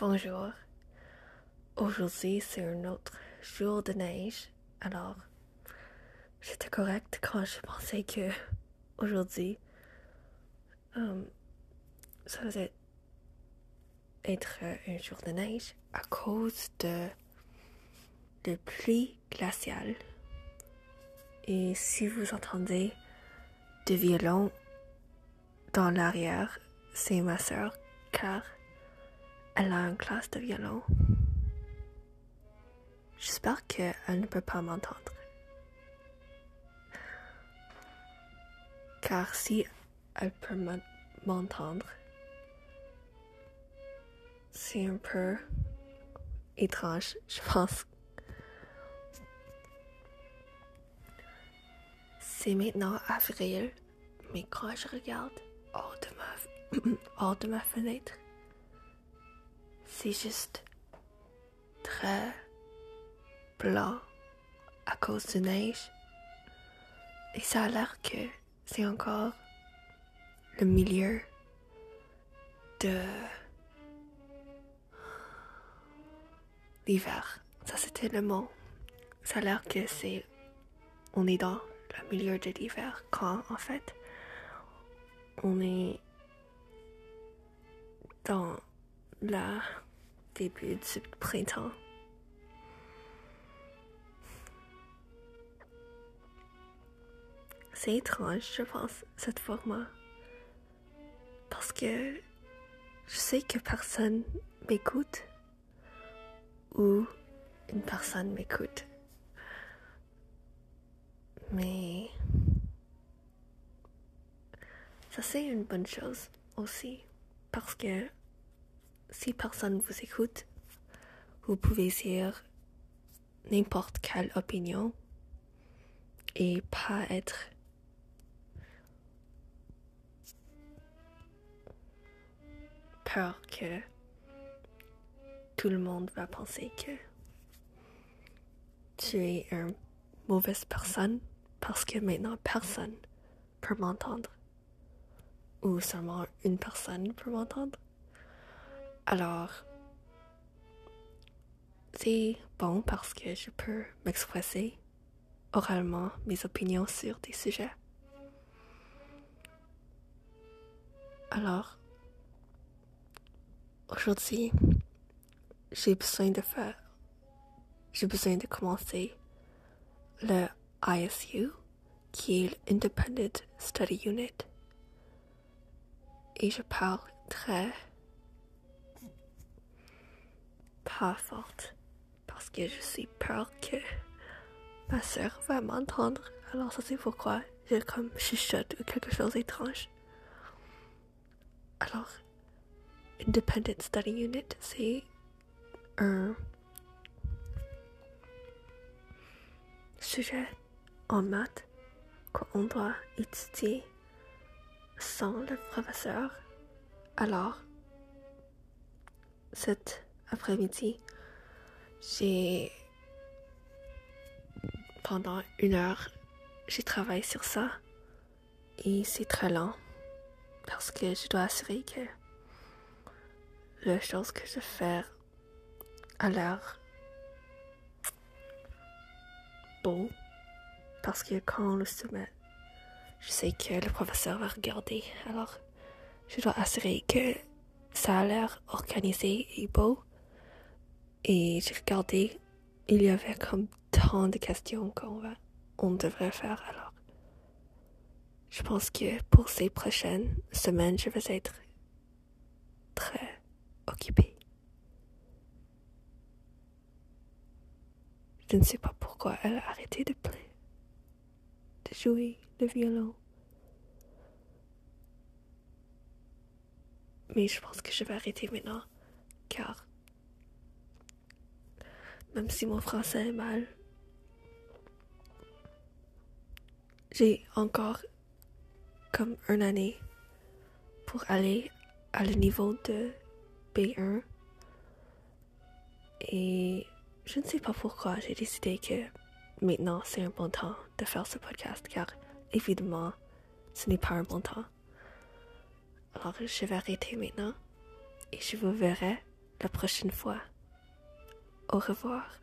Bonjour. Aujourd'hui, c'est un autre jour de neige. Alors, j'étais correcte quand je pensais que aujourd'hui, euh, ça faisait être un jour de neige à cause de de pluie glaciale. Et si vous entendez de violon dans l'arrière, c'est ma sœur car elle a une classe de violon. J'espère qu'elle ne peut pas m'entendre. Car si elle peut m'en- m'entendre, c'est un peu étrange, je pense. C'est maintenant avril, mais quand je regarde hors de ma, hors de ma fenêtre, c'est juste très blanc à cause de neige. Et ça a l'air que c'est encore le milieu de l'hiver. Ça c'était le mot. Ça a l'air que c'est on est dans le milieu de l'hiver quand en fait on est dans le début du printemps. C'est étrange, je pense, cette format. Parce que je sais que personne m'écoute ou une personne m'écoute. Mais ça c'est une bonne chose aussi parce que si personne vous écoute, vous pouvez dire n'importe quelle opinion et pas être peur que tout le monde va penser que tu es une mauvaise personne parce que maintenant personne peut m'entendre ou seulement une personne peut m'entendre. Alors, c'est bon parce que je peux m'exprimer oralement mes opinions sur des sujets. Alors, aujourd'hui, j'ai besoin de faire, j'ai besoin de commencer le ISU, qui est l'Independent Study Unit. Et je parle très forte parce que je suis peur que ma soeur va m'entendre. Alors ça c'est pourquoi je comme chuchote ou quelque chose d'étrange. Alors, Independent Study Unit, c'est un sujet en maths qu'on doit étudier sans le professeur. Alors, cet après-midi, j'ai pendant une heure, j'ai travaillé sur ça et c'est très lent parce que je dois assurer que la chose que je fais a l'air beau parce que quand on le soumet, je sais que le professeur va regarder. Alors, je dois assurer que ça a l'air organisé et beau. Et j'ai regardé, il y avait comme tant de questions qu'on va, on devrait faire. Alors, je pense que pour ces prochaines semaines, je vais être très occupée. Je ne sais pas pourquoi elle a arrêté de play, de jouer le violon. Mais je pense que je vais arrêter maintenant, car même si mon français est mal, j'ai encore comme une année pour aller à le niveau de B1. Et je ne sais pas pourquoi j'ai décidé que maintenant c'est un bon temps de faire ce podcast, car évidemment, ce n'est pas un bon temps. Alors je vais arrêter maintenant et je vous verrai la prochaine fois. al gewaag.